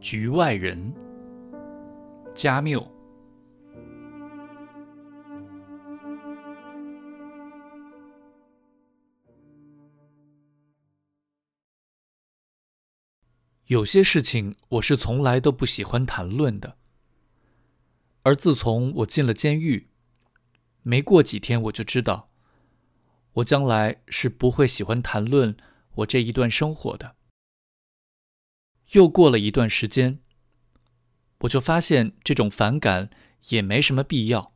局外人，加缪。有些事情我是从来都不喜欢谈论的，而自从我进了监狱，没过几天我就知道，我将来是不会喜欢谈论我这一段生活的。又过了一段时间，我就发现这种反感也没什么必要。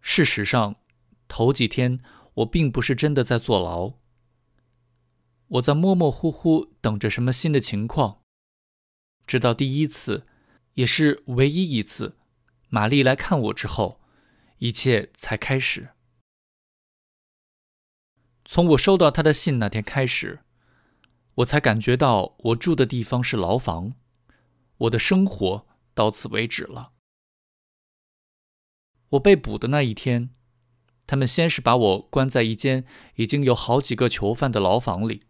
事实上，头几天我并不是真的在坐牢。我在模模糊糊等着什么新的情况，直到第一次，也是唯一一次，玛丽来看我之后，一切才开始。从我收到她的信那天开始，我才感觉到我住的地方是牢房，我的生活到此为止了。我被捕的那一天，他们先是把我关在一间已经有好几个囚犯的牢房里。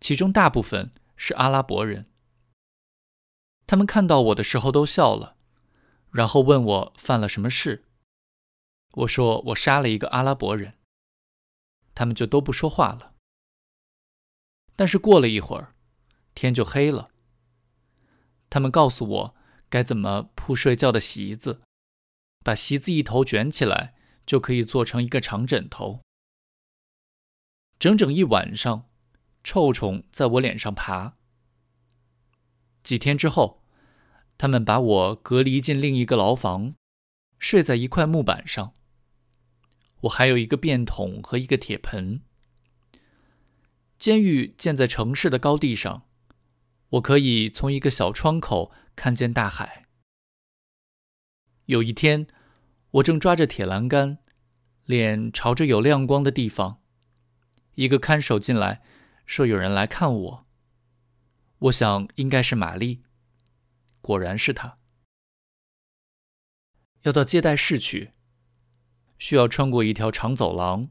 其中大部分是阿拉伯人。他们看到我的时候都笑了，然后问我犯了什么事。我说我杀了一个阿拉伯人。他们就都不说话了。但是过了一会儿，天就黑了。他们告诉我该怎么铺睡觉的席子，把席子一头卷起来就可以做成一个长枕头。整整一晚上。臭虫在我脸上爬。几天之后，他们把我隔离进另一个牢房，睡在一块木板上。我还有一个便桶和一个铁盆。监狱建在城市的高地上，我可以从一个小窗口看见大海。有一天，我正抓着铁栏杆，脸朝着有亮光的地方，一个看守进来。说有人来看我，我想应该是玛丽。果然是她。要到接待室去，需要穿过一条长走廊，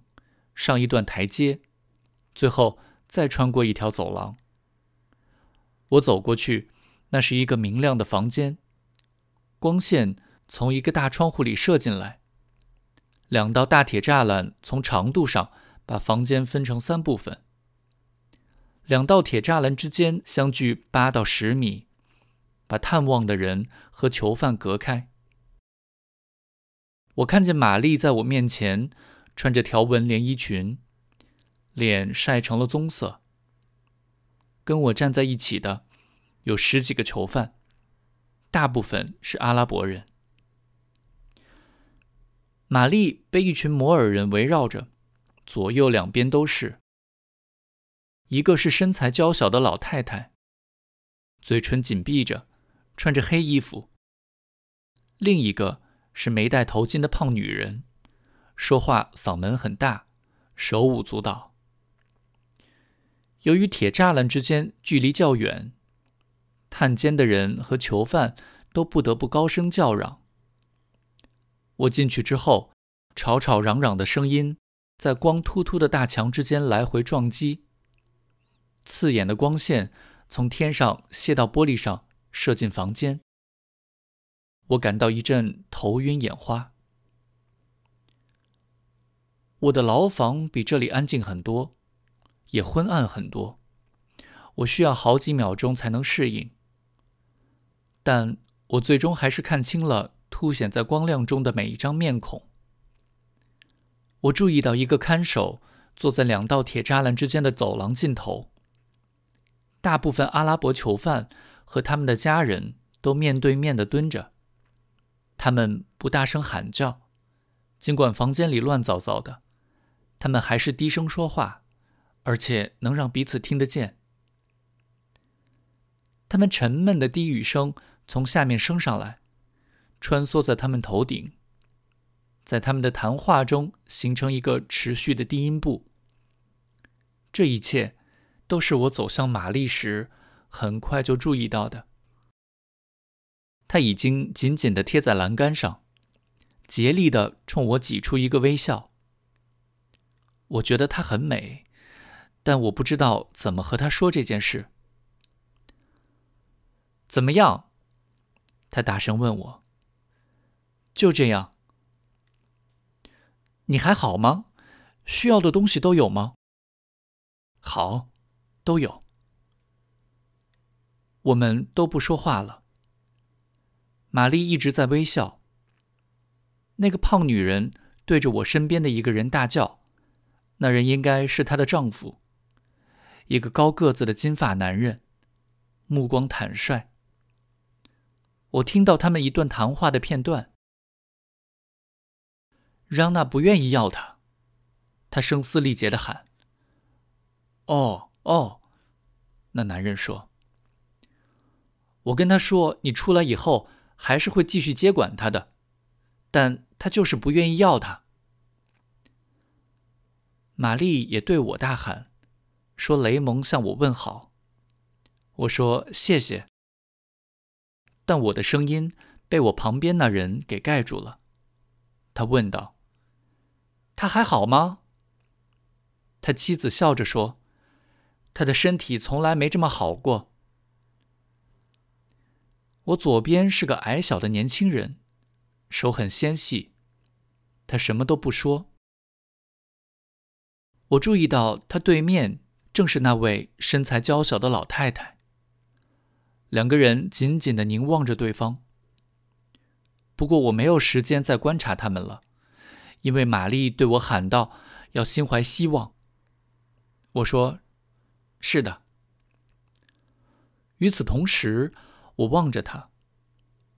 上一段台阶，最后再穿过一条走廊。我走过去，那是一个明亮的房间，光线从一个大窗户里射进来，两道大铁栅栏从长度上把房间分成三部分。两道铁栅栏之间相距八到十米，把探望的人和囚犯隔开。我看见玛丽在我面前，穿着条纹连衣裙，脸晒成了棕色。跟我站在一起的有十几个囚犯，大部分是阿拉伯人。玛丽被一群摩尔人围绕着，左右两边都是。一个是身材娇小的老太太，嘴唇紧闭着，穿着黑衣服；另一个是没戴头巾的胖女人，说话嗓门很大，手舞足蹈。由于铁栅栏之间距离较远，探监的人和囚犯都不得不高声叫嚷。我进去之后，吵吵嚷嚷的声音在光秃秃的大墙之间来回撞击。刺眼的光线从天上泻到玻璃上，射进房间。我感到一阵头晕眼花。我的牢房比这里安静很多，也昏暗很多。我需要好几秒钟才能适应。但我最终还是看清了凸显在光亮中的每一张面孔。我注意到一个看守坐在两道铁栅栏之间的走廊尽头。大部分阿拉伯囚犯和他们的家人都面对面的蹲着。他们不大声喊叫，尽管房间里乱糟糟的，他们还是低声说话，而且能让彼此听得见。他们沉闷的低语声从下面升上来，穿梭在他们头顶，在他们的谈话中形成一个持续的低音部。这一切。都是我走向玛丽时，很快就注意到的。她已经紧紧地贴在栏杆上，竭力地冲我挤出一个微笑。我觉得她很美，但我不知道怎么和他说这件事。怎么样？他大声问我。就这样。你还好吗？需要的东西都有吗？好，都有。我们都不说话了。玛丽一直在微笑。那个胖女人对着我身边的一个人大叫，那人应该是她的丈夫，一个高个子的金发男人，目光坦率。我听到他们一段谈话的片段。让娜不愿意要他，他声嘶力竭的喊：“哦哦！”那男人说：“我跟他说，你出来以后还是会继续接管他的，但他就是不愿意要他。”玛丽也对我大喊，说：“雷蒙向我问好。”我说：“谢谢。”但我的声音被我旁边那人给盖住了。他问道。他还好吗？他妻子笑着说：“他的身体从来没这么好过。”我左边是个矮小的年轻人，手很纤细。他什么都不说。我注意到他对面正是那位身材娇小的老太太。两个人紧紧的凝望着对方。不过我没有时间再观察他们了。因为玛丽对我喊道：“要心怀希望。”我说：“是的。”与此同时，我望着她，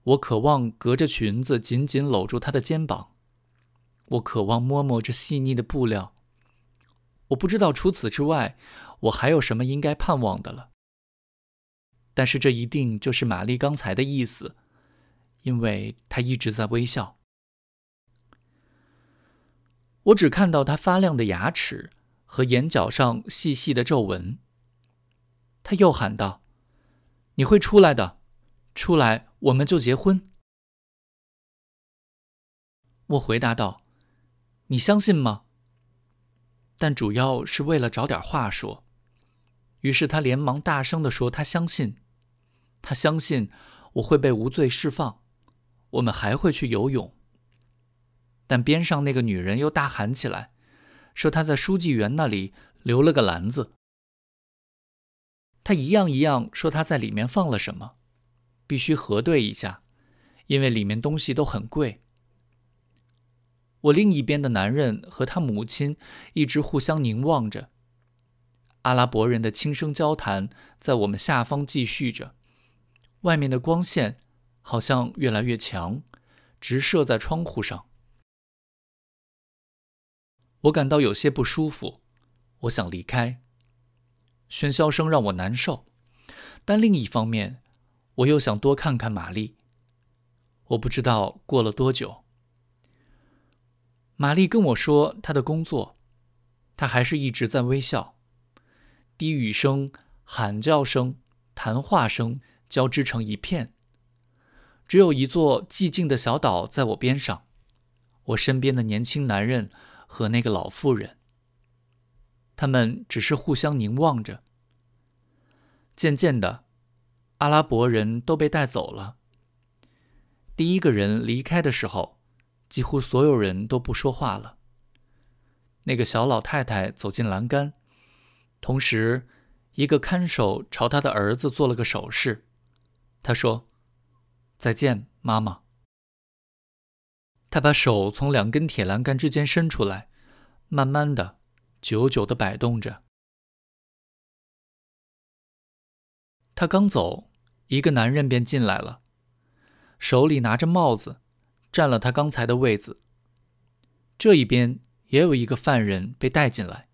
我渴望隔着裙子紧紧搂住她的肩膀，我渴望摸摸这细腻的布料。我不知道除此之外，我还有什么应该盼望的了。但是这一定就是玛丽刚才的意思，因为她一直在微笑。我只看到她发亮的牙齿和眼角上细细的皱纹。他又喊道：“你会出来的，出来我们就结婚。”我回答道：“你相信吗？”但主要是为了找点话说。于是他连忙大声地说：“他相信，他相信我会被无罪释放，我们还会去游泳。”但边上那个女人又大喊起来，说她在书记员那里留了个篮子。她一样一样说她在里面放了什么，必须核对一下，因为里面东西都很贵。我另一边的男人和他母亲一直互相凝望着，阿拉伯人的轻声交谈在我们下方继续着，外面的光线好像越来越强，直射在窗户上。我感到有些不舒服，我想离开。喧嚣声让我难受，但另一方面，我又想多看看玛丽。我不知道过了多久，玛丽跟我说她的工作，她还是一直在微笑。低语声、喊叫声、谈话声交织成一片。只有一座寂静的小岛在我边上，我身边的年轻男人。和那个老妇人，他们只是互相凝望着。渐渐的，阿拉伯人都被带走了。第一个人离开的时候，几乎所有人都不说话了。那个小老太太走进栏杆，同时，一个看守朝他的儿子做了个手势。他说：“再见，妈妈。”他把手从两根铁栏杆之间伸出来，慢慢的、久久的摆动着。他刚走，一个男人便进来了，手里拿着帽子，占了他刚才的位子。这一边也有一个犯人被带进来，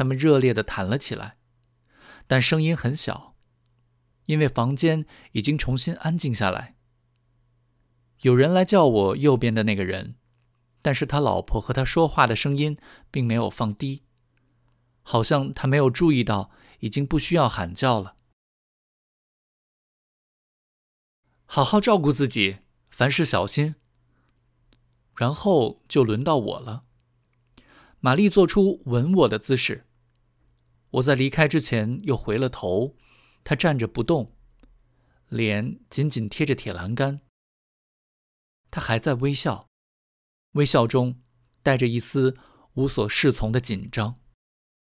他们热烈的谈了起来，但声音很小，因为房间已经重新安静下来。有人来叫我右边的那个人，但是他老婆和他说话的声音并没有放低，好像他没有注意到已经不需要喊叫了。好好照顾自己，凡事小心。然后就轮到我了。玛丽做出吻我的姿势，我在离开之前又回了头，他站着不动。脸紧紧贴着铁栏杆。他还在微笑，微笑中带着一丝无所适从的紧张。